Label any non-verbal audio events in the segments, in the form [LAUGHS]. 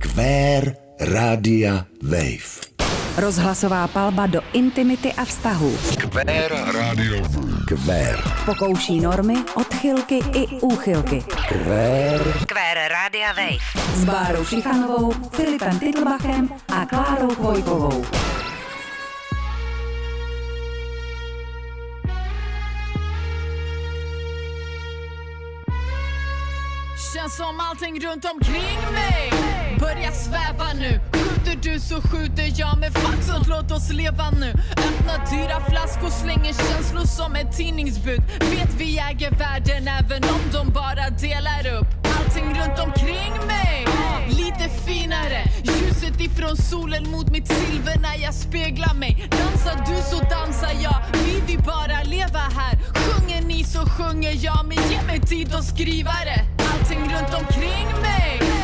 Kvér Rádia Wave. Rozhlasová palba do intimity a vztahu. Kvér Rádio Kvér. Pokouší normy, odchylky i úchylky. Kvér. Kvér Rádia Wave. S Bárou Šichanovou, Filipem Titlbachem a Klárou Chvojkovou. Känns som allting runt omkring mig börjar sväva nu. Skjuter du så skjuter jag med fax och Låt oss leva nu. Öppna dyra flaskor, slänger känslor som ett tidningsbud. Vet vi äger världen även om de bara delar upp Allting runt omkring mig. Lite finare. Ljuset ifrån solen mot mitt silver när jag speglar mig. Dansar du så dansar jag. Vi vill bara leva här. Sjunger ni så sjunger jag. Men ge mig tid att skriva det. Allting runt omkring mig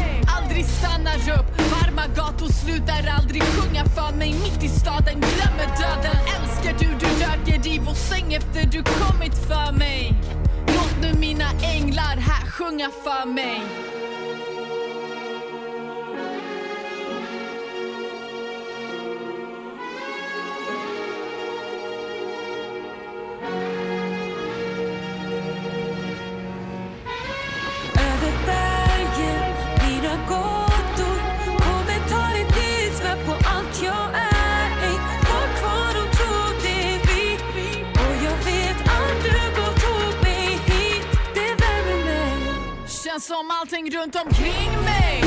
stannar upp. Varma gator slutar aldrig sjunga för mig. Mitt i staden glömmer döden. Älskar du, du röker i vår säng efter du kommit för mig. Låt nu mina änglar här sjunga för mig. Känns som allting runt omkring mig.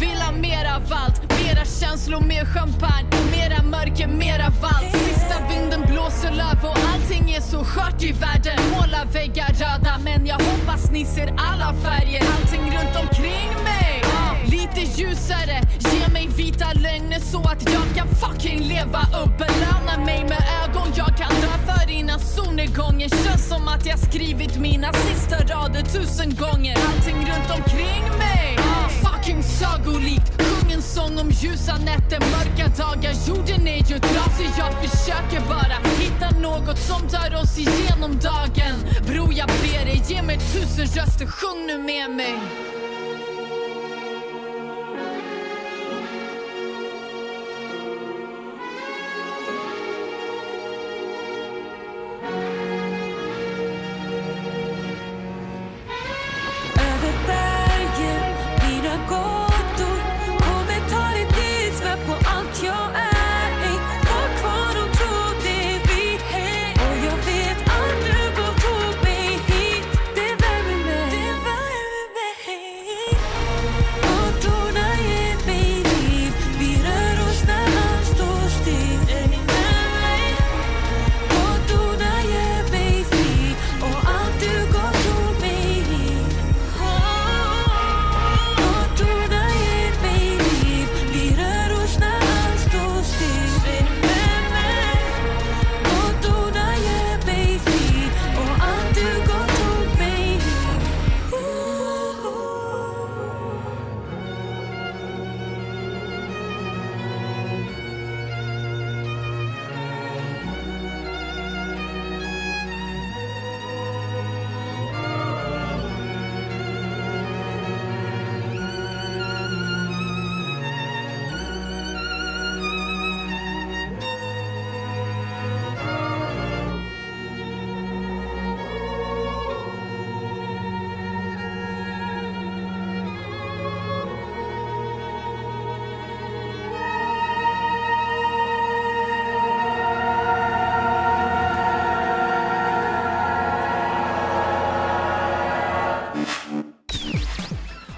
Vill ha mer av allt Mera känslor, mer champagne Mera mörker, mera valt Sista vinden blåser löv och allting är så skört i världen. Måla väggar röda men jag hoppas ni ser alla färger. Allting runt omkring mig. Ah, lite ljusare, ge mig vita lögner så att jag kan fucking leva upp. Belöna mig med ögon. Jag kan dö för innan solnedgången Känns som att jag skrivit min sista tusen gånger Allting runt omkring mig. Ah, fucking sagolikt Sjung en sång om ljusa nätter, mörka dagar. Jorden är ju trasig, jag försöker bara hitta något som tar oss igenom dagen. Bror jag ber dig, ge mig tusen röster, sjung nu med mig.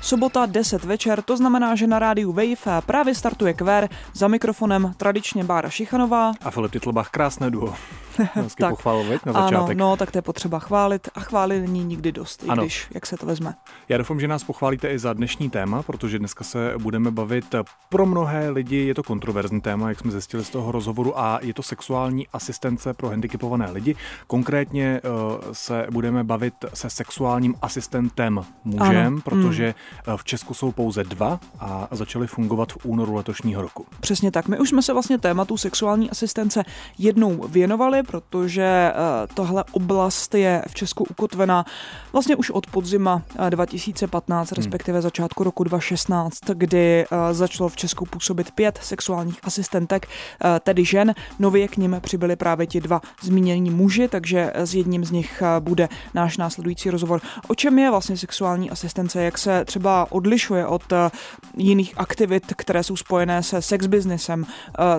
Sobota 10 večer, to znamená, že na rádiu Wave právě startuje kvér za mikrofonem tradičně Bára Šichanová. A Filip Titlbach, krásné duo. [LAUGHS] Hezky Tak. na Ano, začátek. no, tak to je potřeba chválit a chválit není nikdy dost, i Ano. když, jak se to vezme. Já doufám, že nás pochválíte i za dnešní téma, protože dneska se budeme bavit pro mnohé lidi, je to kontroverzní téma, jak jsme zjistili z toho rozhovoru, a je to sexuální asistence pro handicapované lidi. Konkrétně uh, se budeme bavit se sexuálním asistentem mužem, Ano. protože uh, v Česku jsou pouze dva a začaly fungovat v únoru letošního roku. Přesně tak. My už jsme se vlastně tématu sexuální asistence jednou věnovali, protože eh, tohle oblast je v Česku ukotvená vlastně už od podzima 2015, hmm. respektive začátku roku 2016, kdy začalo v Česku působit pět sexuálních asistentek, tedy žen. Nově k nim přibyli právě ti dva zmínění muži, takže s jedním z nich bude náš následující rozhovor. O čem je vlastně sexuální asistence, jak se třeba odlišuje od jiných aktivit, které jsou spojené se sex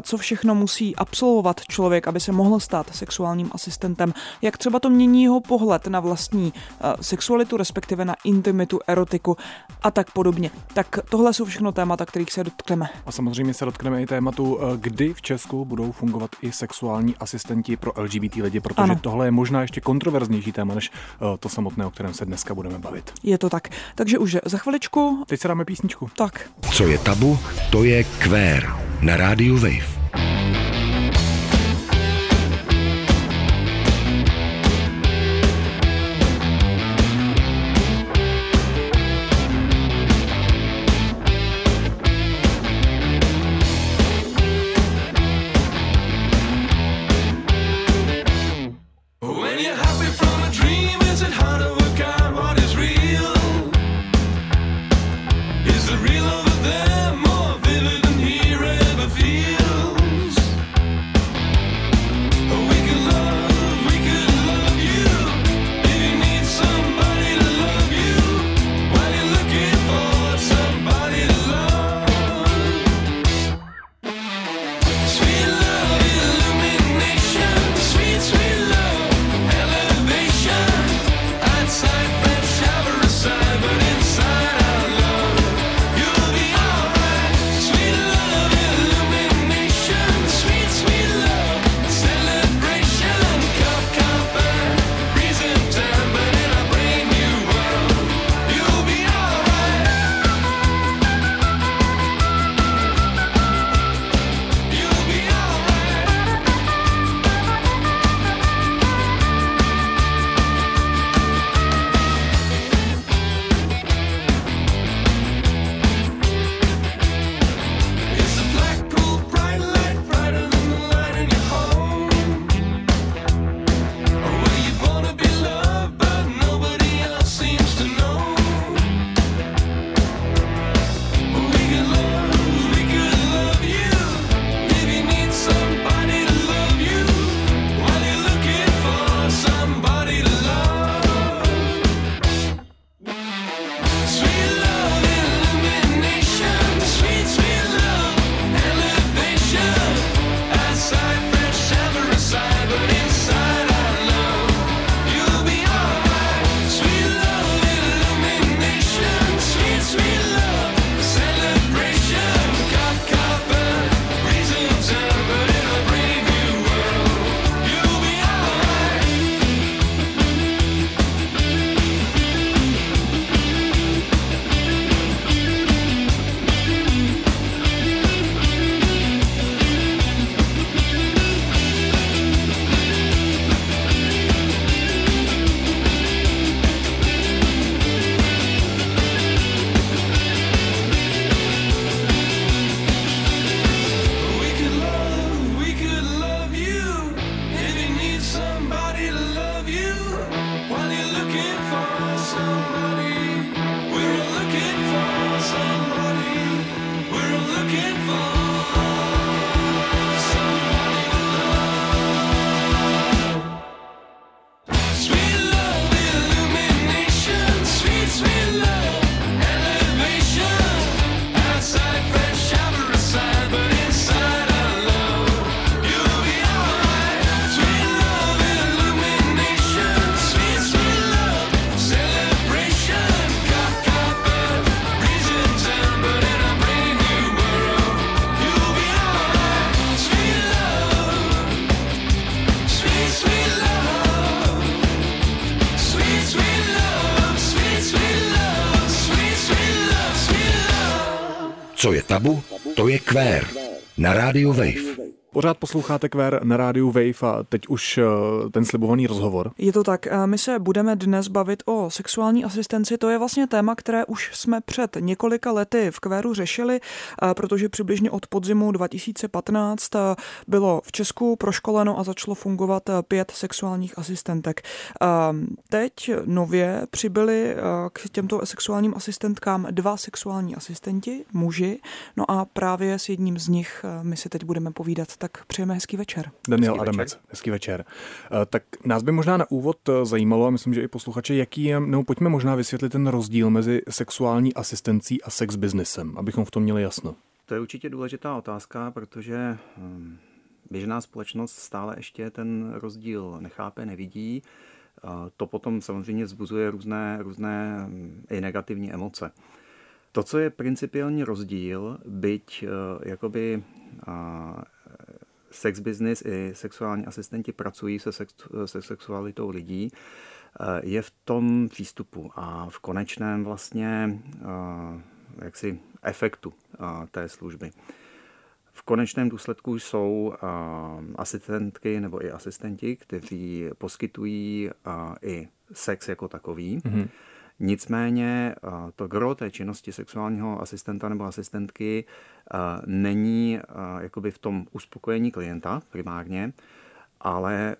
co všechno musí absolvovat člověk, aby se mohl stát sexuálním asistentem, jak třeba to mění jeho pohled na vlastní sexualitu, respektive na intimitu, erotiku a tak podobně. Tak tohle jsou všechno témata, kterých se dotkneme. A samozřejmě se dotkneme i tématu, kdy v Česku budou fungovat i sexuální asistenti pro LGBT lidi, protože ano. tohle je možná ještě kontroverznější téma než to samotné, o kterém se dneska budeme bavit. Je to tak. Takže už za chviličku. Teď se dáme písničku. Tak. Co je tabu, to je kvér na rádiu Wave. Tabu, to je kvér. Na rádiu Wave. Pořád posloucháte Kvér na rádiu Wave a teď už eh, ten slibovaný rozhovor. Je to tak, eh, my se budeme dnes bavit o sexuální asistenci. To je vlastně téma, které už jsme před několika lety v Kvéru řešili, eh, protože přibližně od podzimu 2015 bylo v Česku proškoleno a začalo fungovat pět sexuálních asistentek. Teď nově přibyli k těmto sexuálním asistentkám dva sexuální asistenti, muži, no a právě s jedním z nich my si teď budeme povídat tak přejeme hezký večer. Daniel hezký Adamec, večer. hezký večer. Eh, tak nás by možná na úvod eh, zajímalo, a myslím, že i posluchače, jaký je, nebo pojďme možná vysvětlit ten rozdíl mezi sexuální asistencí a sex businessem, abychom v tom měli jasno. To je určitě důležitá otázka, protože hm, běžná společnost stále ještě ten rozdíl nechápe, nevidí. To potom samozřejmě vzbuzuje různé, různé hm, i negativní emoce. To, co je principiální rozdíl, byť eh, jakoby sex business i sexuální asistenti pracují se, sex, se sexualitou lidí, eh, je v tom přístupu a v konečném vlastně eh, jaksi efektu eh, té služby. V konečném důsledku jsou asistentky nebo i asistenti, kteří poskytují i sex jako takový. Mm-hmm. Nicméně to gro té činnosti sexuálního asistenta nebo asistentky není jakoby v tom uspokojení klienta primárně, ale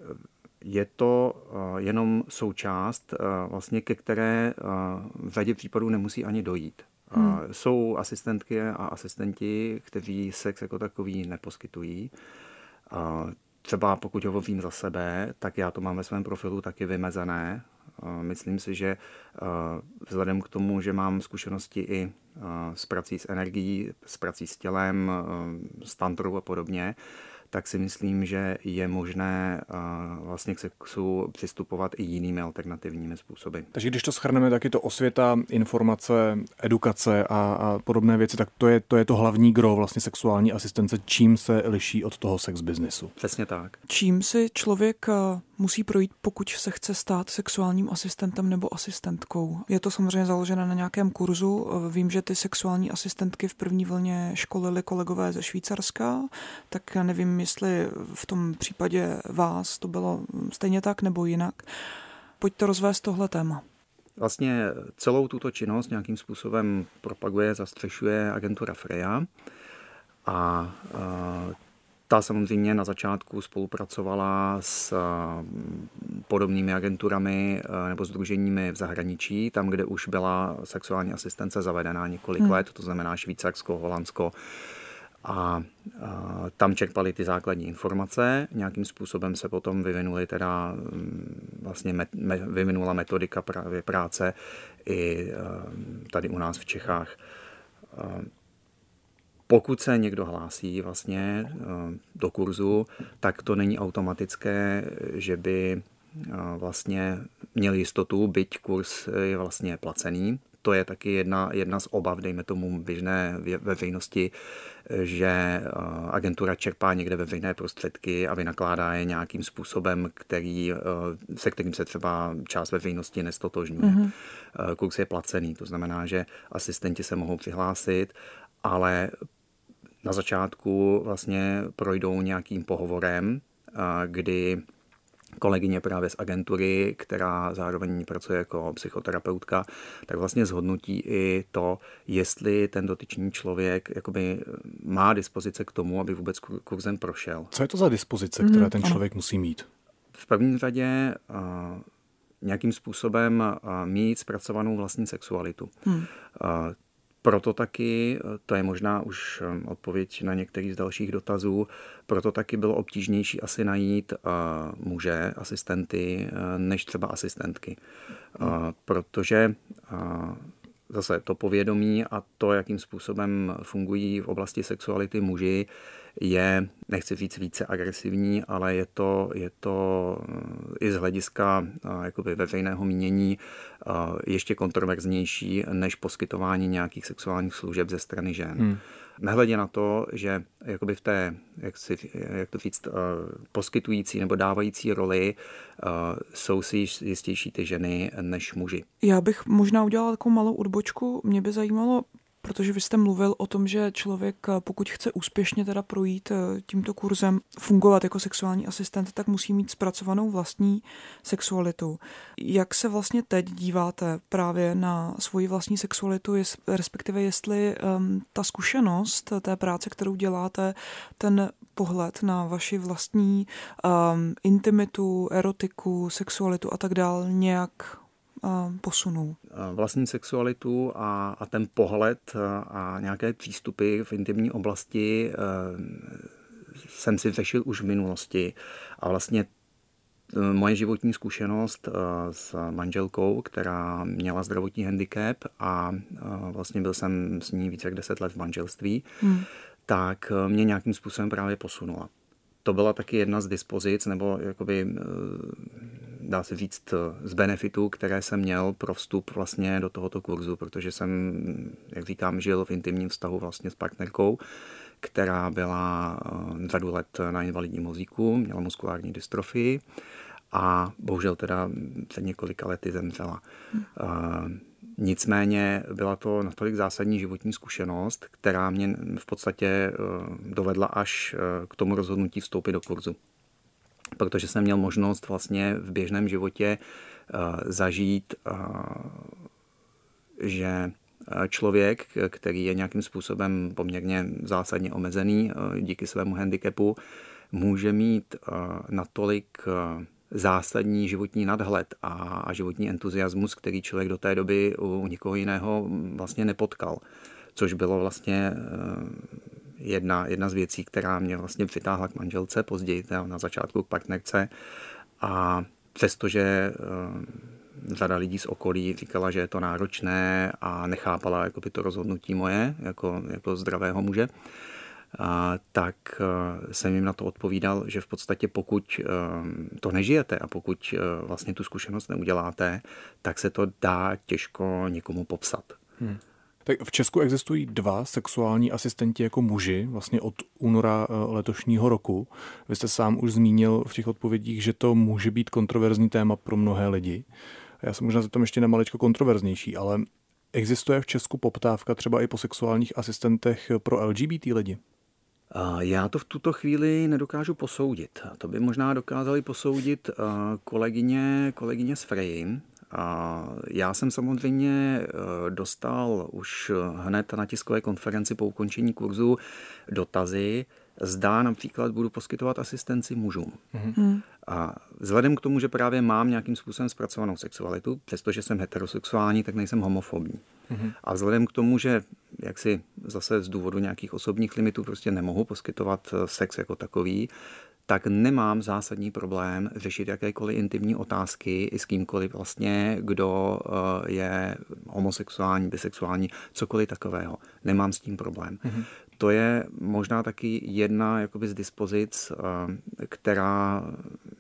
je to jenom součást, vlastně, ke které v řadě případů nemusí ani dojít. Hmm. Jsou asistentky a asistenti, kteří sex jako takový neposkytují. Třeba pokud hovořím za sebe, tak já to mám ve svém profilu taky vymezené. Myslím si, že vzhledem k tomu, že mám zkušenosti i s prací s energií, s prací s tělem, s tantrou a podobně, tak si myslím, že je možné vlastně k sexu přistupovat i jinými alternativními způsoby. Takže když to schrneme, tak je to osvěta, informace, edukace a, a podobné věci, tak to je, to je to hlavní gro vlastně sexuální asistence, čím se liší od toho sex businessu. Přesně tak. Čím si člověk musí projít, pokud se chce stát sexuálním asistentem nebo asistentkou. Je to samozřejmě založené na nějakém kurzu. Vím, že ty sexuální asistentky v první vlně školili kolegové ze Švýcarska, tak nevím, jestli v tom případě vás to bylo stejně tak nebo jinak. Pojďte rozvést tohle téma. Vlastně celou tuto činnost nějakým způsobem propaguje, zastřešuje agentura Freya a ta samozřejmě na začátku spolupracovala s podobnými agenturami nebo združeními v zahraničí, tam, kde už byla sexuální asistence zavedená několik hmm. let, to znamená Švýcarsko, Holandsko, a, a tam čerpali ty základní informace. Nějakým způsobem se potom vyvinuli teda mm, vlastně me, me, vyvinula metodika právě práce i tady u nás v Čechách. Pokud se někdo hlásí vlastně do kurzu, tak to není automatické, že by vlastně měl jistotu, byť kurz je vlastně placený to je taky jedna, jedna z obav, dejme tomu běžné veřejnosti, že eh, agentura čerpá někde veřejné prostředky a vynakládá je nějakým způsobem, který, eh, se kterým se třeba část veřejnosti nestotožní. Mm-hmm. Kurs je placený, to znamená, že asistenti se mohou přihlásit, ale na začátku vlastně projdou nějakým pohovorem, kdy kolegyně právě z agentury, která zároveň pracuje jako psychoterapeutka, tak vlastně zhodnotí i to, jestli ten dotyčný člověk jakoby má dispozice k tomu, aby vůbec kurzem prošel. Co je to za dispozice, které mhm, ten člověk musí mít? V první řadě nějakým způsobem mít zpracovanou vlastní sexualitu. Hmm. Proto taky, to je možná už um, odpověď na některý z dalších dotazů, proto taky bylo obtížnější asi najít uh, muže, asistenty, uh, než třeba asistentky. Uh, protože zase to povědomí a to, jakým způsobem fungují v oblasti sexuality muži, je, nechci říct více agresivní, ale je to, je to eh, i z hlediska eh, jakoby veřejného mínění eh, ještě kontroverznější než poskytování nějakých sexuálních služeb ze strany žen. Hmm. Nehledě na to, že jakoby v té, jak, si, jak to říct, poskytující nebo dávající roli jsou si jistější ty ženy než muži. Já bych možná udělala takovou malou odbočku. Mě by zajímalo, protože vy jste mluvil o tom, že člověk, eh, pokud chce úspěšně teda projít eh, tímto kurzem, fungovat jako sexuální asistent, tak musí mít zpracovanou vlastní sexualitu. Jak se vlastně teď díváte právě na svoji vlastní sexualitu, respektive jestli um, ta zkušenost té práce, kterou děláte, ten pohled na vaši vlastní um, intimitu, erotiku, sexualitu a tak dál nějak posunul? Vlastní sexualitu a, a ten pohled a nějaké přístupy v intimní oblasti e, jsem si řešil už v minulosti a vlastně e, moje životní zkušenost e, s manželkou, která měla zdravotní handicap a vlastně byl jsem s ní více jak deset let v manželství, hmm. tak mě nějakým způsobem právě posunula. To byla taky jedna z dispozic, nebo jakoby dá se říct, z benefitů, které jsem měl pro vstup vlastně do tohoto kurzu, protože jsem, jak říkám, žil v intimním vztahu vlastně s partnerkou, která byla eh, řadu let na invalidním vozíku, měla muskulární dystrofii a bohužel teda před několika lety zemřela. Hmm. Nicméně byla to natolik zásadní životní zkušenost, která mě v podstatě eh, dovedla až k tomu rozhodnutí vstoupit do kurzu protože jsem měl možnost vlastně v běžném životě eh, zažít, eh, že eh, člověk, který je nějakým způsobem poměrně zásadně omezený díky svému handicapu, může mít natolik zásadní životní nadhled a životní entuziasmus, který člověk do té doby u nikoho jiného vlastně nepotkal. Což bylo vlastně jedna, jedna z věcí, která mě vlastně přitáhla k manželce, později na začátku k partnerce. A přestože eh, řada lidí z okolí říkala, že je to náročné a nechápala jako by to rozhodnutí moje jako, jako zdravého muže, a, tak eh, jsem jim na to odpovídal, že v podstatě pokud eh, to nežijete a pokud vlastně tu zkušenost neuděláte, tak se to dá těžko někomu popsat. Hmm. Tak v Česku existují dva sexuální asistenti jako muži, vlastně od února eh, letošního roku. Vy jste sám už zmínil v těch odpovědích, že to může být kontroverzní téma pro mnohé lidi. Já jsem možná tom ještě na maličko kontroverznější, ale existuje v Česku poptávka třeba i po sexuálních asistentech pro LGBT lidi? Já to v tuto chvíli nedokážu posoudit. To by možná dokázali posoudit eh, kolegyně, kolegyně z Freji, já jsem samozřejmě eh, dostal už hned na tiskové konferenci po ukončení kurzu dotazy, zdá například budu poskytovat asistenci mužům. Mm. A vzhledem k tomu, že právě mám nějakým způsobem zpracovanou sexualitu, přestože jsem heterosexuální, tak nejsem homofobní. Mm. A vzhledem k tomu, že jak si zase z důvodu nějakých osobních limitů prostě nemohu poskytovat eh, sex jako takový, tak nemám zásadní problém řešit jakékoliv intimní otázky i s kýmkoliv vlastně, kdo eh, je homosexuální, bisexuální, cokoliv takového. Nemám s tím problém. Mm-hmm. To je možná taky jedna jakoby z dispozic, eh, která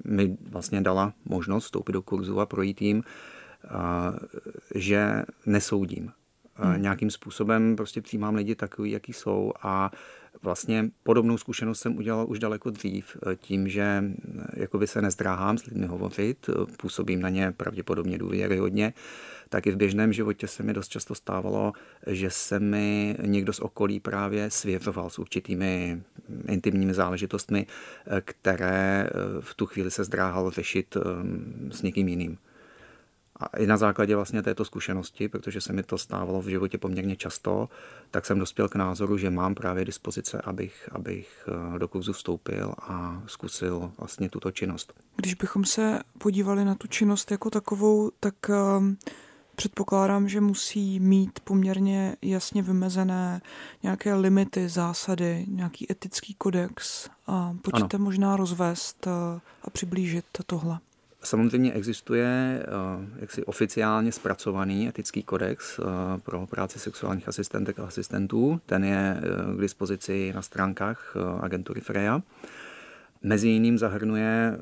mi vlastně dala možnost vstoupit do kurzu a projít jim, eh, že nesoudím. Hmm. Nějakým způsobem prostě přijímám lidi takový, jaký jsou a Vlastně podobnou zkušenost jsem udělal už daleko dřív, eh, tím, že eh, jakoby se nezdráhám s lidmi hovořit, eh, působím na ně pravděpodobně důvěryhodně, tak i v běžném životě se mi dost často stávalo, že se mi někdo z okolí právě svěřoval s určitými intimními záležitostmi, které v tu chvíli se zdráhal řešit s někým jiným. A i na základě vlastně této zkušenosti, protože se mi to stávalo v životě poměrně často, tak jsem dospěl k názoru, že mám právě dispozice, abych, abych eh, do kurzu vstoupil a zkusil vlastně tuto činnost. Když bychom se podívali na tu činnost jako takovou, tak um, předpokládám, že musí mít poměrně jasně vymezené nějaké limity, zásady, nějaký etický kodex. A pojďte ano. možná rozvést eh, a přiblížit tohle. Samozřejmě existuje eh, jaksi oficiálně zpracovaný etický kodex eh, pro práci sexuálních asistentek a asistentů. Ten je eh, k dispozici na stránkách agentury Freja. Mezi jiným zahrnuje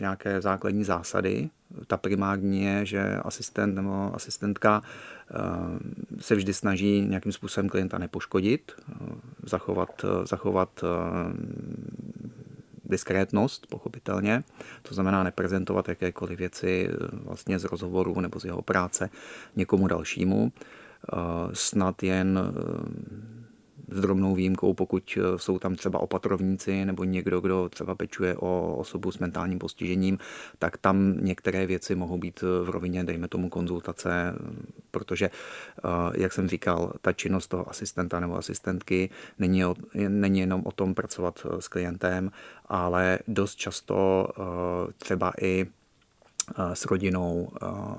nějaké základní zásady. Ta primární je, že asistent nebo asistentka se vždy snaží nějakým způsobem klienta nepoškodit, zachovat, zachovat diskrétnost, pochopitelně. To znamená neprezentovat jakékoliv věci eh, vlastně z rozhovoru nebo z jeho práce někomu dalšímu. snad jen s drobnou výjimkou, pokud eh, jsou tam třeba opatrovníci nebo někdo, kdo třeba pečuje o osobu s mentálním postižením, tak tam některé věci mohou být v rovině, dejme tomu, konzultace, protože, eh, jak jsem říkal, ta činnost toho asistenta nebo asistentky není, není jenom o tom pracovat eh, s klientem, ale dost často třeba i s rodinou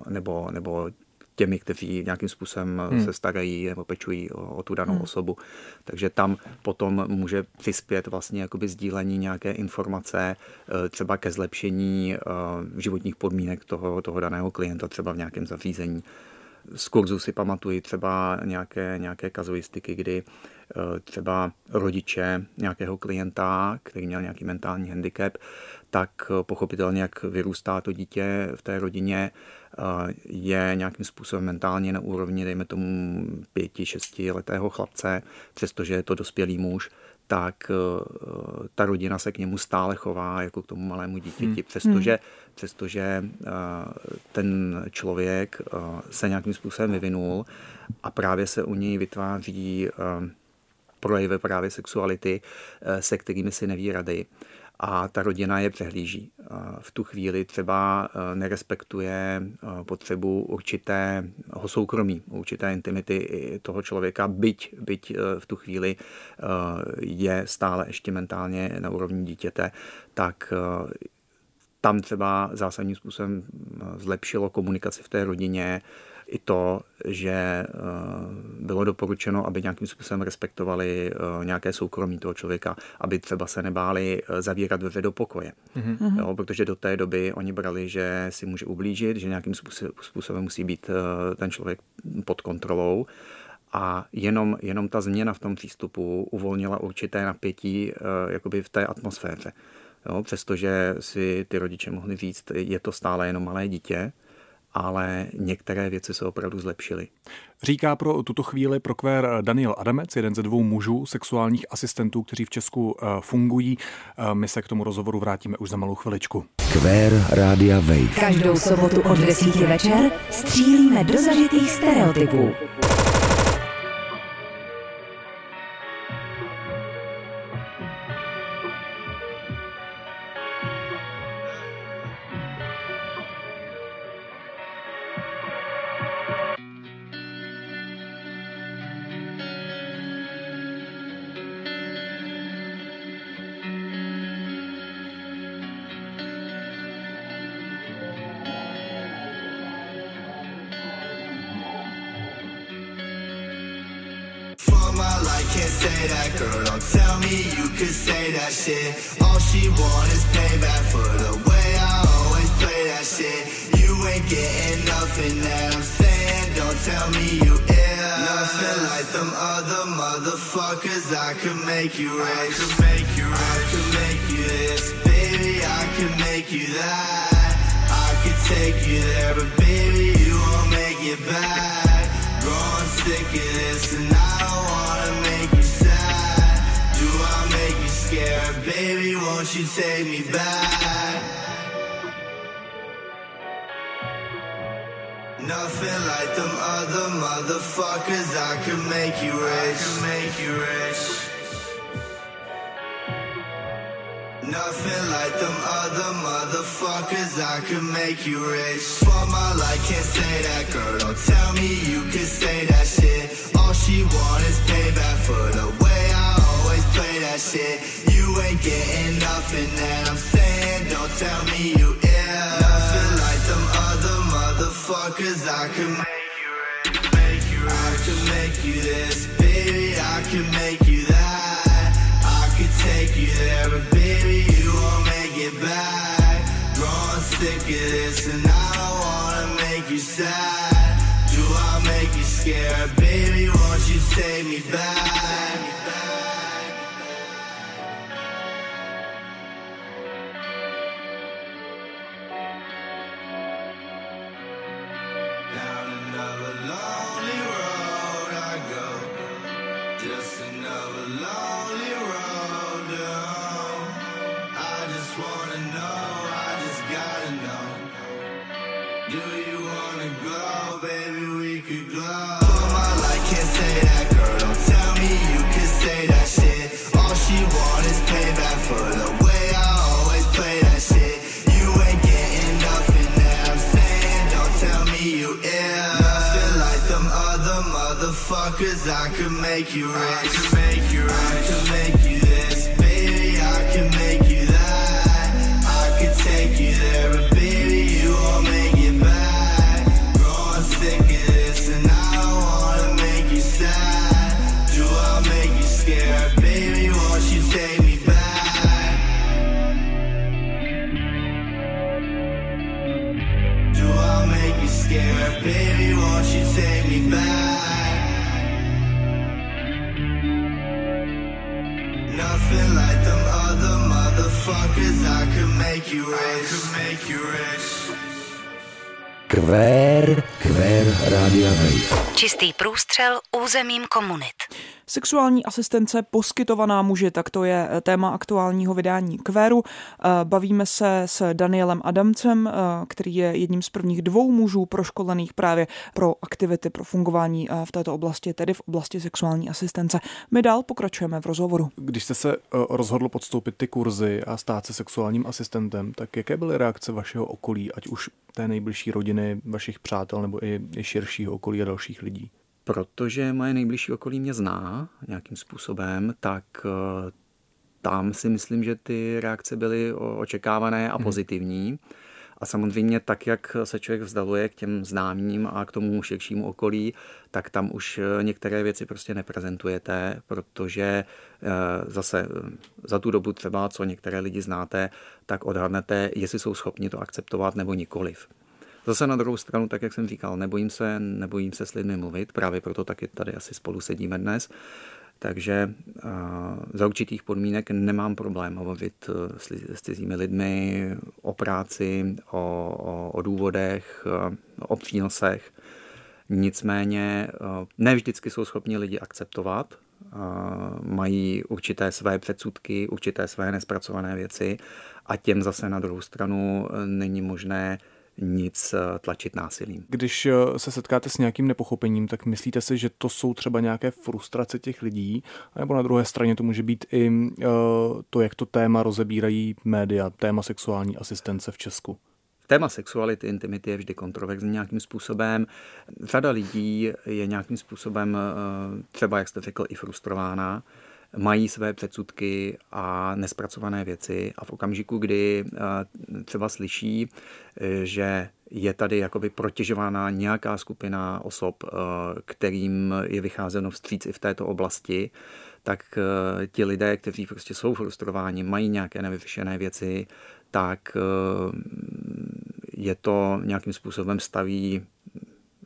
nebo, nebo těmi, kteří nějakým způsobem hmm. se starají nebo pečují o, o tu danou hmm. osobu. Takže tam potom může přispět vlastně jakoby sdílení nějaké informace eh, třeba ke zlepšení eh, životních podmínek toho, toho daného klienta třeba v nějakém zařízení. Z kurzu si pamatuji třeba nějaké, nějaké kazuistiky, kdy eh, třeba rodiče nějakého klienta, který měl nějaký mentální handicap, tak pochopitelně, jak vyrůstá to dítě v té rodině, je nějakým způsobem mentálně na úrovni, dejme tomu, pěti, šesti letého chlapce, přestože je to dospělý muž, tak e, ta rodina se k němu stále chová jako k tomu malému dítěti, hmm. přestože, hmm. přestože ten člověk se nějakým způsobem vyvinul a právě se u něj vytváří projevy právě sexuality, se kterými si neví rady a ta rodina je přehlíží. V tu chvíli třeba e, nerespektuje e, potřebu určitého soukromí, určité intimity toho člověka, byť, byť e, v tu chvíli je stále ještě mentálně na úrovni dítěte, tak tam třeba zásadním způsobem zlepšilo komunikaci v té rodině, i to, že eh, bylo doporučeno, aby nějakým způsobem respektovali eh, nějaké soukromí toho člověka, aby třeba se nebáli eh, zavírat dveře do pokoje. Mm-hmm. Jo, protože do té doby oni brali, že si může ublížit, že nějakým způsobem musí být ten člověk pod kontrolou. A jenom, jenom ta změna v tom přístupu uvolnila určité napětí jakoby v té atmosféře. Jo, přestože si ty rodiče mohli říct, je to stále jenom malé dítě, ale některé věci se opravdu zlepšily. Říká pro tuto chvíli prokvér Daniel Adamec, jeden ze dvou mužů sexuálních asistentů, kteří v Česku eh, fungují. Eh, my se k tomu rozhovoru vrátíme už za malou chviličku. Kvér Rádia Wave. Každou sobotu od 10 večer střílíme do zažitých stereotypů. could say that shit. All she want is payback for the way I always play that shit. You ain't getting nothing that I'm saying. Don't tell me you ill. Nothing like them other motherfuckers. I could make you rich. I could make you rich. I make you this, baby. I could make you that. I could take you there, but baby, you won't make it back. Growing sick of this and Baby, won't you take me back? Nothing like them other motherfuckers. I can make you rich. I can make you rich. Nothing like them other motherfuckers, I could make you rich For my life, can't say that girl, don't tell me you can say that shit All she want is payback for the that shit. You ain't getting nothing that I'm saying Don't tell me you ill. Nothing like them other motherfuckers. I can make you rich I can make you this Baby, I can make you that. I could take you there But baby, you won't make it back. Grown sick of this and motherfuckers, I could make you rich. Kvér, kvér Rádia. Čistý průstřel územím komunit. Sexuální asistence poskytovaná muži, tak to je eh, téma aktuálního vydání Kvéru. Eh, Bavíme se s Danielem Adamcem, eh, který je jedním z prvních dvou mužů proškolených právě pro aktivity, pro fungování v této oblasti, tedy v oblasti sexuální asistence. My dál pokračujeme v rozhovoru. Když jste se rozhodl podstoupit ty kurzy a stát se sexuálním asistentem, tak jaké byly reakce vašeho okolí, ať už té nejbližší rodiny, vašich přátel nebo i širšího okolí a dalších lidí? Protože moje nejbližší okolí mě zná nějakým způsobem, tak eh, tam si myslím, že ty reakce byly očekávané a pozitivní. A samozřejmě tak, jak se člověk vzdaluje k těm známým a k tomu širšímu okolí, tak tam už eh, některé věci prostě neprezentujete, protože eh, zase za tu dobu třeba, co některé lidi znáte, tak odhadnete, jestli jsou schopni to akceptovat nebo nikoliv. Zase na druhou stranu, tak jak jsem říkal, nebojím se, nebojím se s lidmi mluvit, právě proto taky tady asi spolu sedíme dnes. Takže za určitých podmínek nemám problém hovořit eh, s, cizími lidmi o práci, o, o, o důvodech, eh, o přínosech. Nicméně uh, ne vždycky jsou schopni lidi akceptovat, mají určité své předsudky, určité své nespracované věci a těm zase na druhou stranu není možné nic eh, tlačit násilím. Když eh, se setkáte s nějakým nepochopením, tak myslíte si, že to jsou třeba nějaké frustrace těch lidí, nebo na druhé straně to může být i eh, to, jak to téma rozebírají média, téma sexuální asistence v Česku? Téma sexuality, intimity je vždy kontroverzní nějakým způsobem. Řada lidí je nějakým způsobem třeba, jak jste řekl, i frustrována, mají své předsudky a nespracované věci a v okamžiku, kdy eh, třeba slyší, eh, že je tady jakoby protěžována nějaká skupina osob, eh, kterým je vycházeno vstříc i v této oblasti, tak ti lidé, kteří prostě jsou frustrováni, mají nějaké nevyřešené věci, tak je to nějakým způsobem staví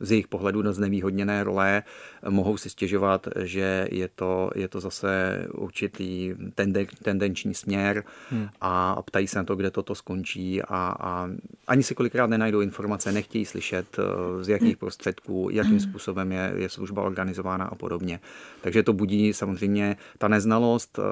z jejich pohledu do znevýhodněné role, mohou si stěžovat, že je to, je to zase určitý tenden, tendenční směr hmm. a ptají se na to, kde toto skončí a, a ani si kolikrát nenajdou informace, nechtějí slyšet, eh, z jakých prostředků, jakým způsobem je, je služba organizována a podobně. Takže to budí samozřejmě, ta neznalost eh,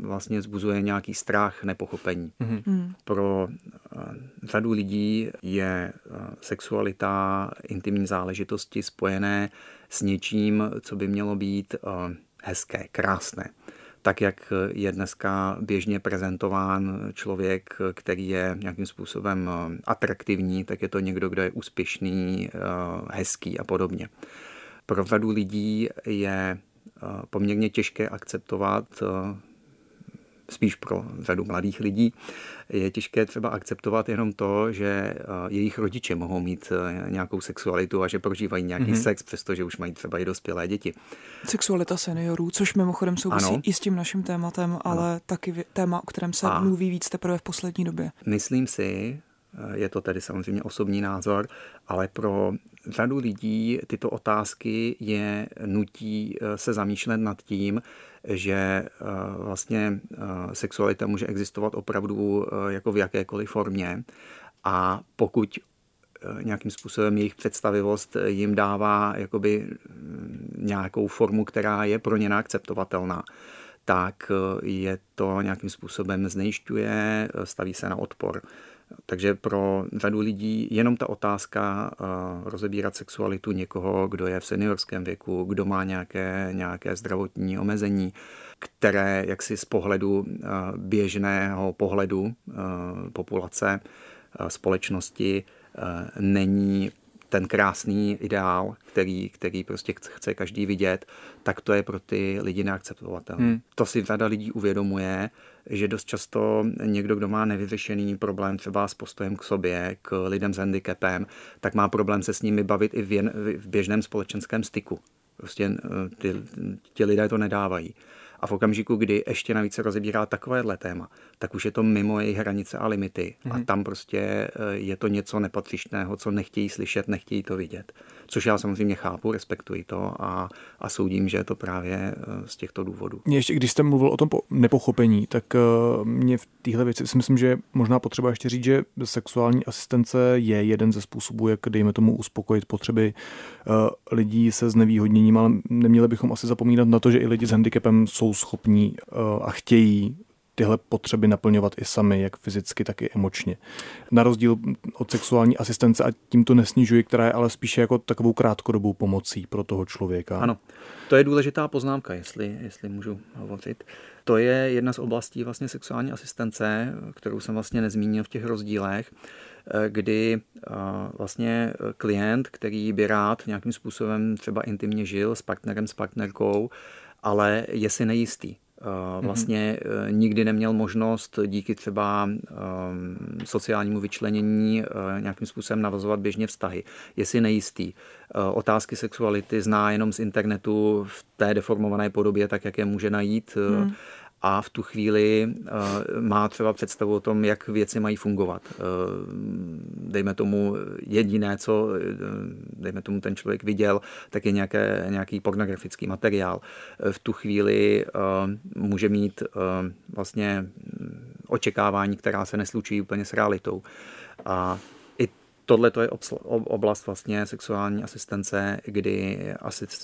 vlastně zbuzuje nějaký strach, nepochopení. Hmm. Pro eh, řadu lidí je sexualita, intimní záležitosti spojené s něčím, co by mělo být hezké, krásné. Tak, jak je dneska běžně prezentován člověk, který je nějakým způsobem atraktivní, tak je to někdo, kdo je úspěšný, hezký a podobně. Pro řadu lidí je poměrně těžké akceptovat spíš pro řadu mladých lidí, je těžké třeba akceptovat jenom to, že jejich rodiče mohou mít nějakou sexualitu a že prožívají nějaký mm-hmm. sex, přestože už mají třeba i dospělé děti. Sexualita seniorů, což mimochodem souvisí Ano. i s tím naším tématem, ale taky téma, o kterém se A- mluví víc teprve v poslední době. Myslím si, je to tedy samozřejmě osobní názor, ale pro řadu lidí tyto otázky je nutí eh, se zamýšlet nad tím, že eh, vlastně eh, sexualita může existovat opravdu eh, jako v jakékoliv formě a pokud eh, nějakým způsobem jejich představivost eh, jim dává jakoby mm, nějakou formu, která je pro ně neakceptovatelná, tak eh, je to nějakým způsobem znejišťuje, eh, staví se na odpor. Takže pro řadu lidí jenom ta otázka eh, rozebírat sexualitu někoho, kdo je v seniorském věku, kdo má nějaké, nějaké zdravotní omezení, které jaksi z pohledu eh, běžného pohledu eh, populace, společnosti není ten krásný ideál, který, který prostě chce každý vidět, tak to je pro ty lidi neakceptovatelné. Hmm. To si řada lidí uvědomuje, že dost často někdo, kdo má nevyřešený problém třeba s postojem k sobě, k lidem s handicapem, tak má problém se s nimi bavit i v, jen, v běžném společenském styku. Prostě eh, ty, ti lidé to nedávají. A v okamžiku, kdy ještě navíc rozebírá takovéhle téma, tak už je to mimo jejich hranice a limity. Mm. A tam prostě eh, je to něco nepatřičného, co nechtějí slyšet, nechtějí to vidět. Což já samozřejmě chápu, respektuji to a, a soudím, že je to právě eh, z těchto důvodů. Mě ještě, když jste mluvil o tom nepochopení, tak uh, mě v téhle věci si myslím, že možná potřeba ještě říct, že sexuální asistence je jeden ze způsobů, jak dejme tomu uspokojit potřeby uh, lidí se znevýhodněním, ale neměli bychom asi zapomínat na to, že i lidi s handicapem jsou schopní a chtějí tyhle potřeby naplňovat i sami, jak fyzicky, tak i emočně. Na rozdíl od sexuální asistence a tím to nesnižuji, která je ale spíše jako takovou krátkodobou pomocí pro toho člověka. Ano, to je důležitá poznámka, jestli, jestli můžu hovořit. To je jedna z oblastí vlastně sexuální asistence, kterou jsem vlastně nezmínil v těch rozdílech, kdy vlastně klient, který by rád nějakým způsobem třeba intimně žil s partnerem, s partnerkou, ale je si nejistý. Vlastně mm-hmm. nikdy neměl možnost díky třeba sociálnímu vyčlenění eh, nějakým způsobem navazovat běžně vztahy. Je si nejistý. Otázky sexuality zná jenom z internetu v té deformované podobě, tak jak je může najít. Mm a v tu chvíli uh, má třeba představu o tom, jak věci mají fungovat. Uh, dejme tomu jediné, co uh, dejme tomu ten člověk viděl, tak je nějaké, nějaký pornografický materiál. V tu chvíli může mít vlastně očekávání, která se neslučí úplně s realitou. A Tohle to je oblast vlastně sexuální asistence, kdy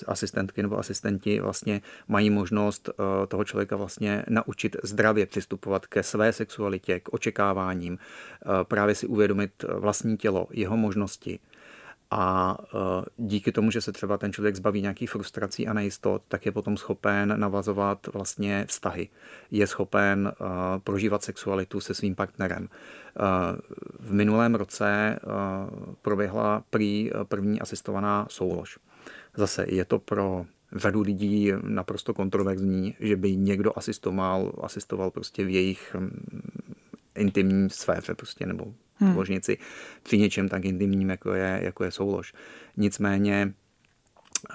asistentky nebo asistenti vlastně mají možnost eh, toho člověka vlastně naučit zdravě přistupovat ke své sexualitě, k očekáváním, eh, právě si uvědomit vlastní tělo, jeho možnosti, a e, díky tomu, že se třeba ten člověk zbaví nějakých frustrací a nejistot, tak je potom schopen navazovat vlastně vztahy. Je schopen e, prožívat sexualitu se svým partnerem. E, v minulém roce proběhla prý první asistovaná soulož. Zase je to pro řadu lidí naprosto kontroverzní, že by někdo asistoval, asistoval prostě v jejich intimní sféře prostě, nebo hmm. ložnici při něčem tak intimním, jako je, jako je soulož. Nicméně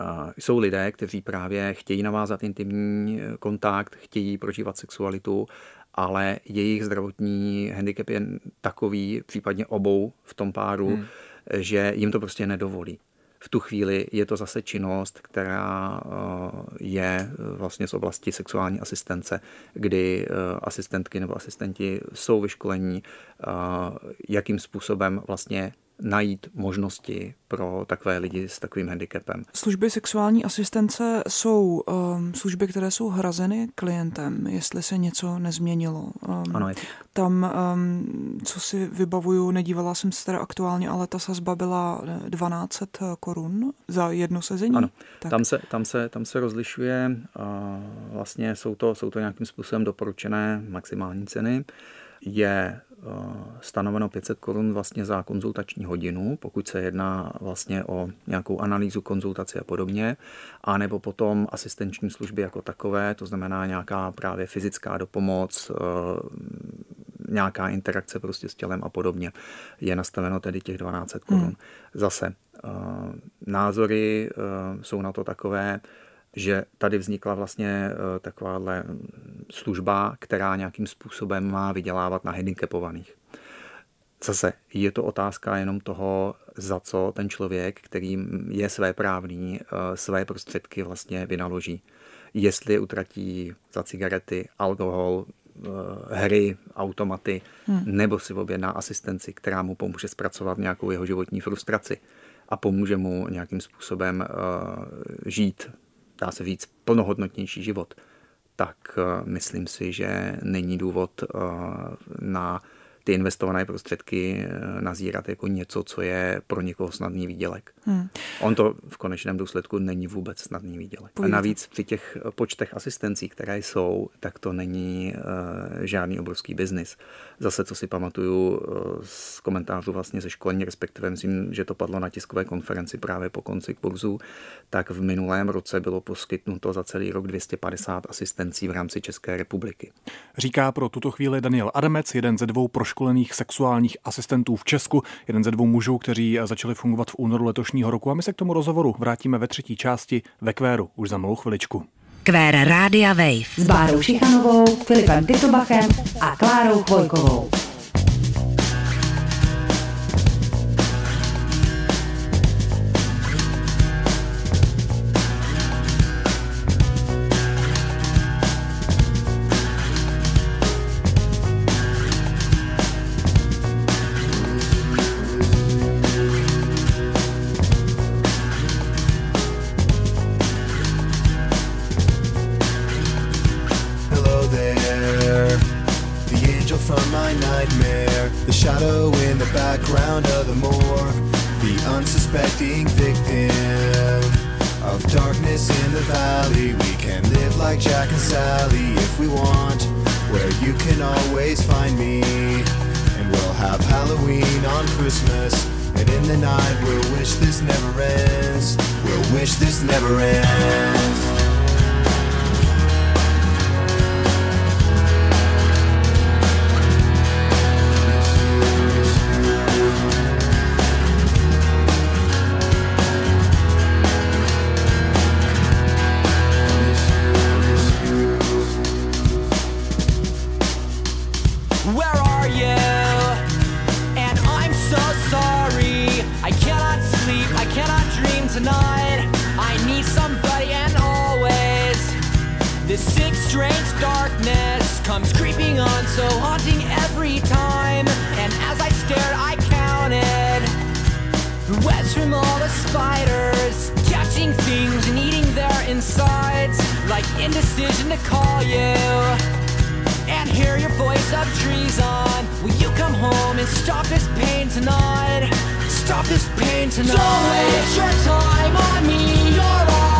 Uh, jsou lidé, kteří právě chtějí navázat intimní eh, kontakt, chtějí prožívat sexualitu, ale jejich zdravotní handicap je takový, případně obou v tom páru, hmm. že jim to prostě nedovolí v tu chvíli je to zase činnost, která eh, je eh, vlastně z oblasti sexuální asistence, kdy eh, asistentky nebo asistenti jsou vyškolení, jakým způsobem vlastně najít možnosti pro takové lidi s takovým handicapem. Služby sexuální asistence jsou um, služby, které jsou hrazeny klientem, jestli se něco nezměnilo. Um, ano, je. Tam, um, co si vybavuju, nedívala jsem se teda aktuálně, ale ta sazba byla 12 korun za jedno sezení. Ano, tak. Tam, se, tam, se, tam se rozlišuje, uh, vlastně jsou to, jsou to nějakým způsobem doporučené maximální ceny. Je stanoveno 500 korun vlastně za konzultační hodinu, pokud se jedná vlastně o nějakou analýzu, konzultaci a podobně, a nebo potom asistenční služby jako takové, to znamená nějaká právě fyzická dopomoc, eh, nějaká interakce prostě s tělem a podobně. Je nastaveno tedy těch 12 korun. Hmm. Zase eh, názory jsou na to takové, že tady vznikla vlastně eh, takováhle služba, která nějakým způsobem má vydělávat na handicapovaných. Zase je to otázka jenom toho, za co ten člověk, který je své právní, eh, své prostředky vlastně vynaloží. Jestli utratí za cigarety, alkohol, eh, hry, automaty, hmm. nebo si objedná asistenci, která mu pomůže zpracovat nějakou jeho životní frustraci a pomůže mu nějakým způsobem žít dá se říct, plnohodnotnější život, tak eh, myslím si, že není důvod eh, na ty investované prostředky eh, nazírat jako něco, co je pro někoho snadný výdělek. Hmm. On to v konečném důsledku není vůbec snadný výdělek. Povídejte. A navíc při těch počtech asistencí, které jsou, tak to není uh, žádný obrovský biznis. Zase, co si pamatuju uh, z komentářů vlastně ze školní, respektive myslím, že to padlo na tiskové konferenci právě po konci kurzu, tak v minulém roce bylo poskytnuto za celý rok 250 asistencí v rámci České republiky. Říká pro tuto chvíli Daniel Adamec, jeden ze dvou proškolených sexuálních asistentů v Česku, jeden ze dvou mužů, kteří začali fungovat v únoru letošního roku. A my se k tomu rozhovoru vrátíme ve třetí části ve Kvéru už za malou chviličku. Kvér Rádia Wave s Bárou Šichanovou, Filipem Titlbachem a Klárou Chvojkovou. Tonight. I need somebody and always. This sick, strange darkness comes creeping on, so haunting every time. And as I stared, I counted the webs from all the spiders, catching things and eating their insides, like indecision to call you and hear your voice of treason. Will you come home and stop this pain tonight? Stop this pain tonight. Don't waste your time on me. You're already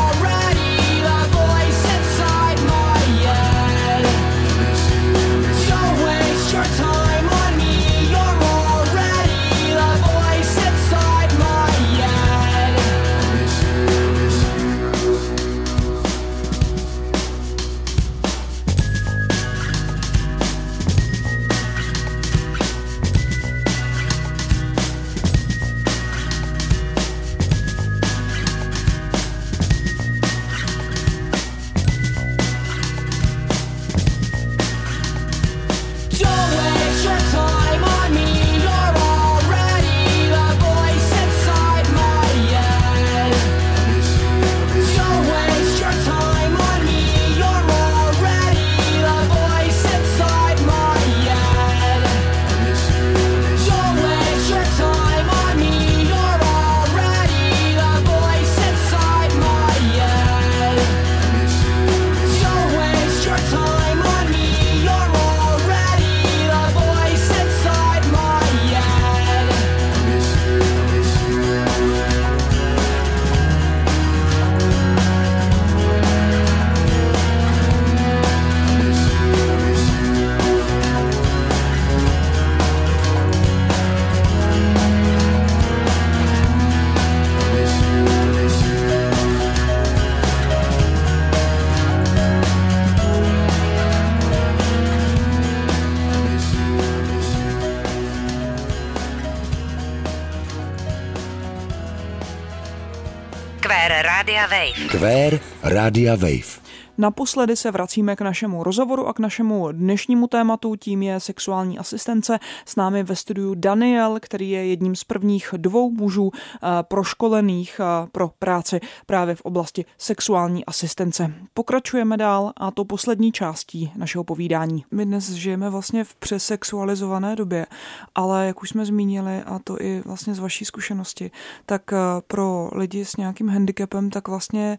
Rádia Wave. Kvér Rádia Wave. Naposledy se vracíme k našemu rozhovoru a k našemu dnešnímu tématu, tím je sexuální asistence. S námi ve studiu Daniel, který je jedním z prvních dvou mužů eh, proškolených eh, pro práci právě v oblasti sexuální asistence. Pokračujeme dál a to poslední částí našeho povídání. My dnes žijeme vlastně v přesexualizované době, ale jak už jsme zmínili, a to i vlastně z vaší zkušenosti, tak eh, pro lidi s nějakým handicapem, tak vlastně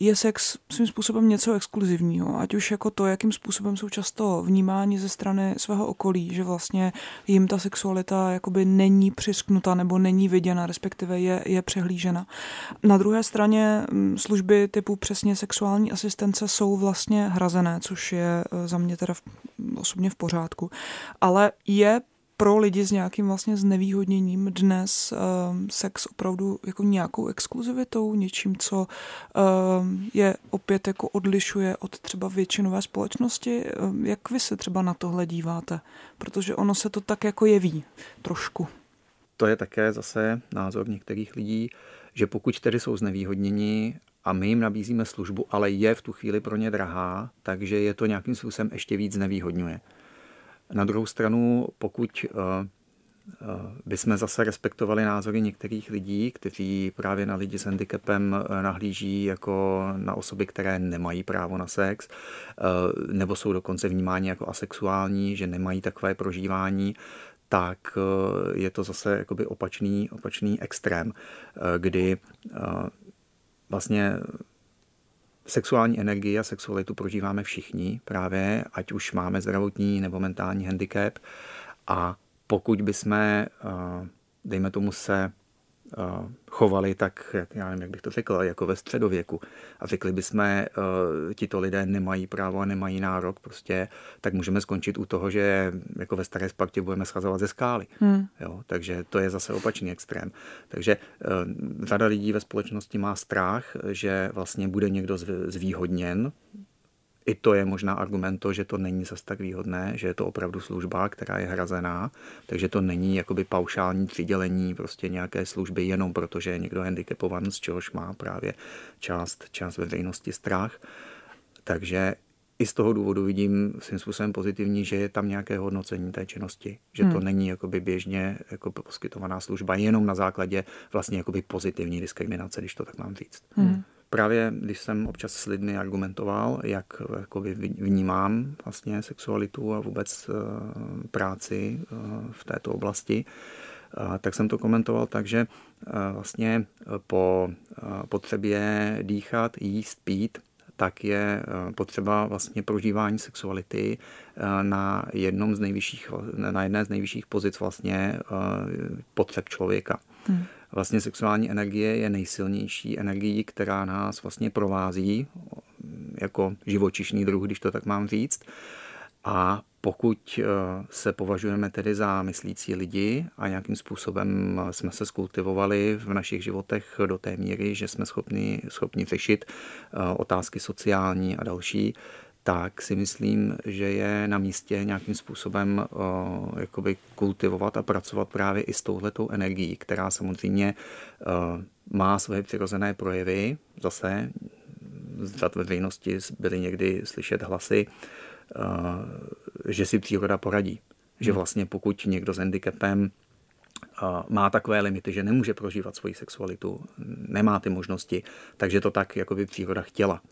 je sex svým způsobem něco exkluzivního, ať už jako to, jakým způsobem jsou často vnímáni ze strany svého okolí, že vlastně jim ta sexualita jakoby není přisknuta nebo není viděna, respektive je, je přehlížena. Na druhé straně mm, služby typu přesně sexuální asistence jsou vlastně hrazené, což je eh, za mě teda v, osobně v pořádku. Ale je pro lidi s nějakým vlastně znevýhodněním dnes um, sex opravdu jako nějakou exkluzivitou, něčím, co um, je opět jako odlišuje od třeba většinové společnosti. Um, jak vy se třeba na tohle díváte? Protože ono se to tak jako jeví trošku. To je také zase názor některých lidí, že pokud tedy jsou znevýhodněni a my jim nabízíme službu, ale je v tu chvíli pro ně drahá, takže je to nějakým způsobem ještě víc znevýhodňuje. Na druhou stranu, pokud eh, eh, bychom zase respektovali názory některých lidí, kteří právě na lidi s handicapem eh, nahlíží jako na osoby, které nemají právo na sex, nebo jsou dokonce vnímáni jako asexuální, že nemají takové prožívání, tak je to zase jakoby opačný, opačný extrém, kdy vlastně Sexuální energii a sexualitu prožíváme všichni právě, ať už máme zdravotní nebo mentální handicap. A pokud bychom, dejme tomu, se chovali tak, jak, já nevím, jak bych to řekl, jako ve středověku. A řekli bychom, uh, tito lidé nemají právo a nemají nárok, prostě, tak můžeme skončit u toho, že jako ve staré Spartě budeme schazovat ze skály. Hmm. Jo, takže to je zase opačný extrém. Takže uh, řada lidí ve společnosti má strach, že vlastně bude někdo zvýhodněn i to je možná argument to, že to není zas tak výhodné, že je to opravdu služba, která je hrazená, takže to není jakoby paušální přidělení prostě nějaké služby jenom proto, že je někdo handicapovan, z čehož má právě část, část veřejnosti strach. Takže i z toho důvodu vidím svým způsobem pozitivní, že je tam nějaké hodnocení té činnosti, že hmm. to není jakoby běžně jako poskytovaná služba jenom na základě vlastně jakoby pozitivní diskriminace, když to tak mám říct. Hmm právě když jsem občas s lidmi argumentoval, jak jakoby vnímám vlastně sexualitu a vůbec eh, práci eh, v této oblasti, eh, tak jsem to komentoval tak, že vlastně po potřebě dýchat, jíst, pít, tak je potřeba vlastně prožívání sexuality na, jednom z nejvyšších, na jedné z nejvyšších pozic vlastně potřeb člověka. Hmm vlastně sexuální energie je nejsilnější energií, která nás vlastně provází jako živočišný druh, když to tak mám říct. A pokud eh, se považujeme tedy za myslící lidi a nějakým způsobem jsme se skultivovali v našich životech do té míry, že jsme schopni, schopni řešit eh, otázky sociální a další, tak si myslím, že je na místě nějakým způsobem uh, jakoby kultivovat a pracovat právě i s touhletou energií, která samozřejmě uh, má své přirozené projevy. Zase z řad veřejnosti byly někdy slyšet hlasy, uh, že si příroda poradí. Že hmm. vlastně pokud někdo s handicapem má takové limity, že nemůže prožívat svoji sexualitu, nemá ty možnosti, takže to tak jako by příroda chtěla.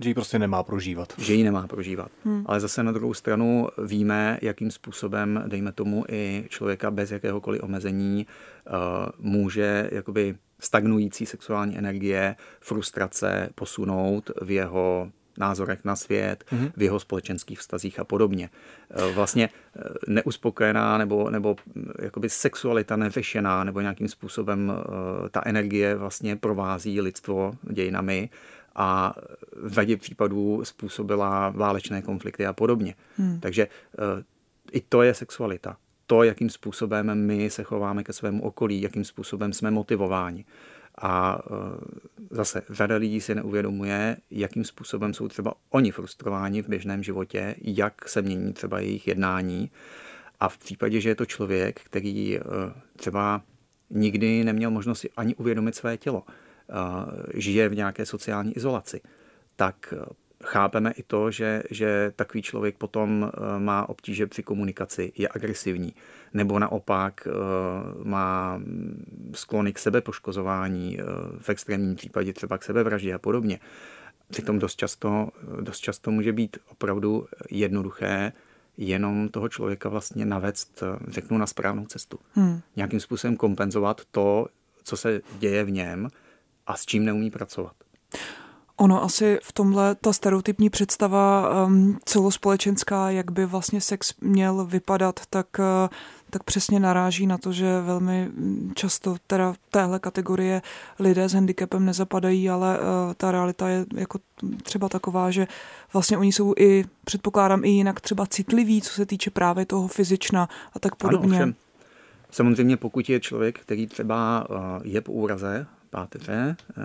Že ji prostě nemá prožívat. Že ji nemá prožívat. Hmm. Ale zase na druhou stranu víme, jakým způsobem, dejme tomu, i člověka bez jakéhokoliv omezení uh, může jakoby stagnující sexuální energie, frustrace posunout v jeho názorech na svět, mm-hmm. v jeho společenských vztazích a podobně. Eh, vlastně eh, neuspokojená nebo, nebo hm, jakoby sexualita nevyšená nebo nějakým způsobem ta energie vlastně provází lidstvo dějinami a v řadě případů způsobila válečné konflikty a podobně. Hmm. Takže eh, i to je sexualita. To, jakým způsobem my se chováme ke svému okolí, jakým způsobem jsme motivováni. A eh, zase řada lidí si neuvědomuje, jakým způsobem jsou třeba oni frustrováni v běžném životě, jak se mění třeba jejich jednání. A v případě, že je to člověk, který eh, třeba nikdy neměl možnost ani uvědomit své tělo, žije v nějaké sociální izolaci, tak eh, chápeme i to, že, že takový člověk potom eh, má obtíže při komunikaci, je agresivní, nebo naopak eh, má sklony k sebepoškozování, v extrémním případě třeba k sebevraždě a podobně. Přitom dost často, dost často může být opravdu jednoduché jenom toho člověka vlastně navést, řeknu, na správnou cestu. Hmm. Nějakým způsobem kompenzovat to, co se děje v něm, a s čím neumí pracovat. Ono asi v tomhle ta stereotypní představa um, celospolečenská, jak by vlastně sex měl vypadat, tak, uh, tak přesně naráží na to, že velmi mm, často teda téhle kategorie lidé s handicapem nezapadají, ale uh, ta realita je jako třeba taková, že vlastně oni jsou i, předpokládám, i jinak třeba citliví, co se týče právě toho fyzična a tak podobně. Ano, ovšem, samozřejmě pokud je člověk, který třeba uh, je po úraze, páteře, uh,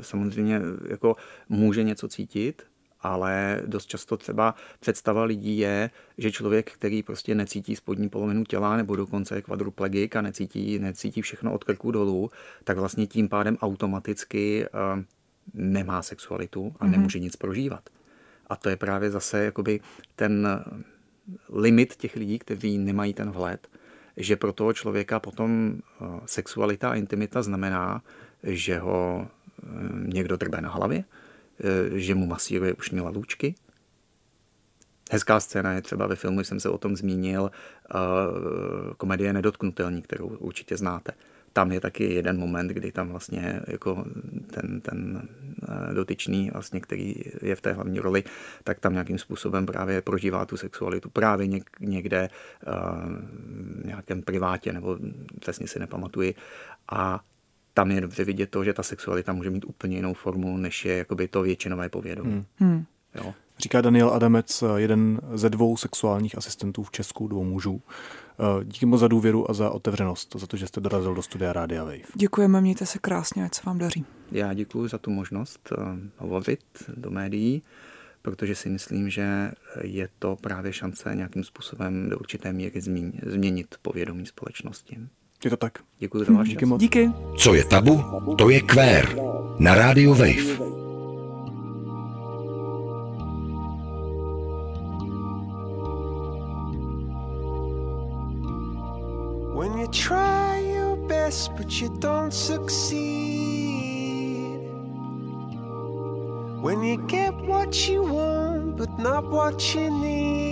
samozřejmě jako může něco cítit, ale dost často třeba představa lidí je, že člověk, který prostě necítí spodní polovinu těla nebo dokonce je kvadruplegik a necítí, necítí všechno od krku dolů, tak vlastně tím pádem automaticky uh, nemá sexualitu a Mhm. nemůže nic prožívat. A to je právě zase jakoby ten limit těch lidí, kteří nemají ten vhled, že pro toho člověka potom eh, sexualita a intimita znamená, že ho eh, někdo drbe na hlavě, eh, že mu masíruje ušní lalůčky. Hezká scéna je třeba ve filmu, jsem se o tom zmínil, eh, komedie Nedotknutelní, kterou určitě znáte. Tam je taky jeden moment, kdy tam vlastně jako ten, ten dotyčný, vlastně, který je v té hlavní roli, tak tam nějakým způsobem právě prožívá tu sexualitu právě něk, někde v nějakém privátě, nebo přesně si nepamatuji. A tam je dobře vidět to, že ta sexualita může mít úplně jinou formu, než je jakoby to většinové povědomí. Hmm. Hmm. Jo. Říká Daniel Adamec, jeden ze dvou sexuálních asistentů v Česku, dvou mužů. Eh, Díky moc za důvěru a za otevřenost, za to, že jste dorazil do studia Rádia Wave. Děkujeme, mějte se krásně, ať se vám daří. Já děkuji za tu možnost eh, hovořit do médií, protože si myslím, že je to právě šance nějakým způsobem do určité míry změn- změnit povědomí společnosti. Je to tak. Děkuji za váš Díky moc. Díky. Co je tabu, to je kvér. Na rádiu Wave. When you try your best but you don't succeed. When you get what you want but not what you need.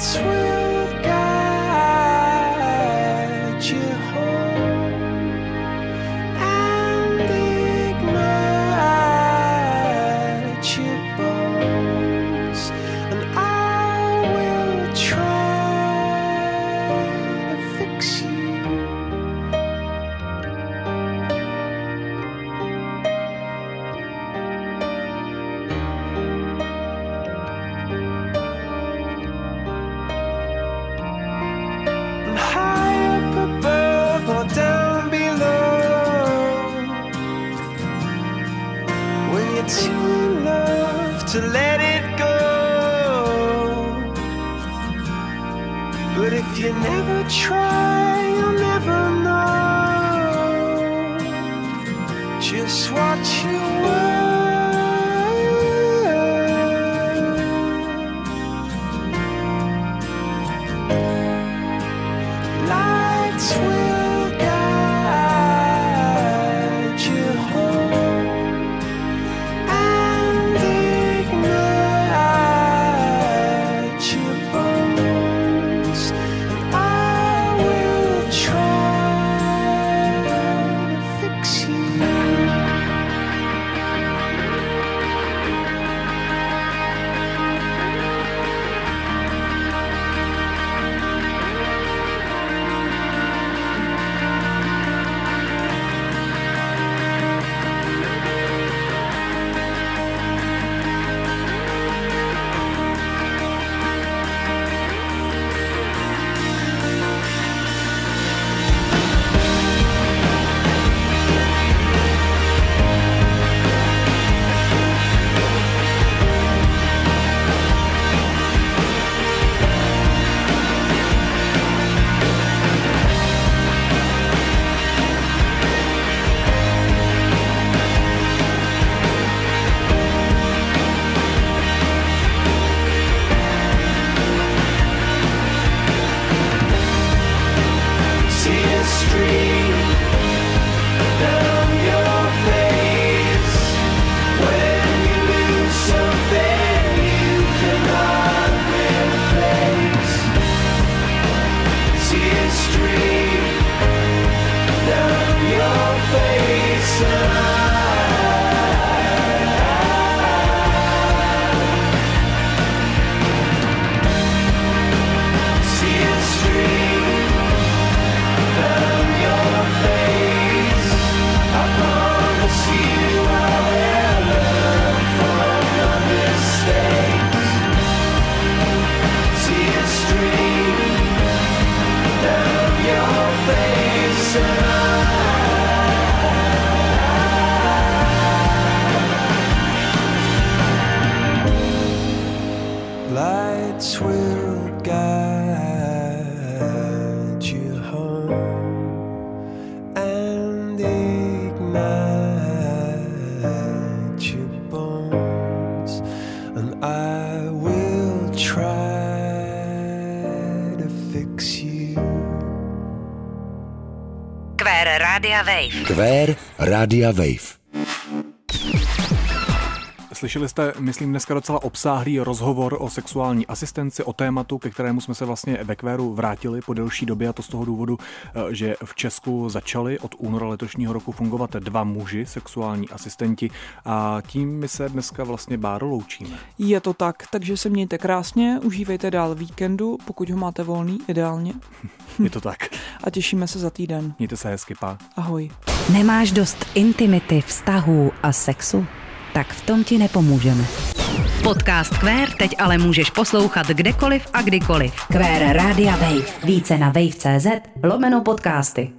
sweet. Kvér Rádia Wave. Slyšeli jste, myslím, dneska docela obsáhlý rozhovor o sexuální asistenci, o tématu, ke kterému jsme se vlastně ve Kvéru vrátili po delší době a to z toho důvodu, eh, že v Česku začali od února letošního roku fungovat dva muži, sexuální asistenti a tím my se dneska vlastně Báro loučíme. Je to tak, takže se mějte krásně, užívejte dál víkendu, pokud ho máte volný, ideálně. [LAUGHS] Je to tak. A těšíme se za týden. Mějte se hezky, pá. Ahoj. Nemáš dost intimity, vztahů a sexu? Tak v tom ti nepomůžeme. Podcast Kvér teď ale můžeš poslouchat kdekoliv a kdykoliv. Kvér Rádia Wave. Více na wave.cz lomeno podcasty.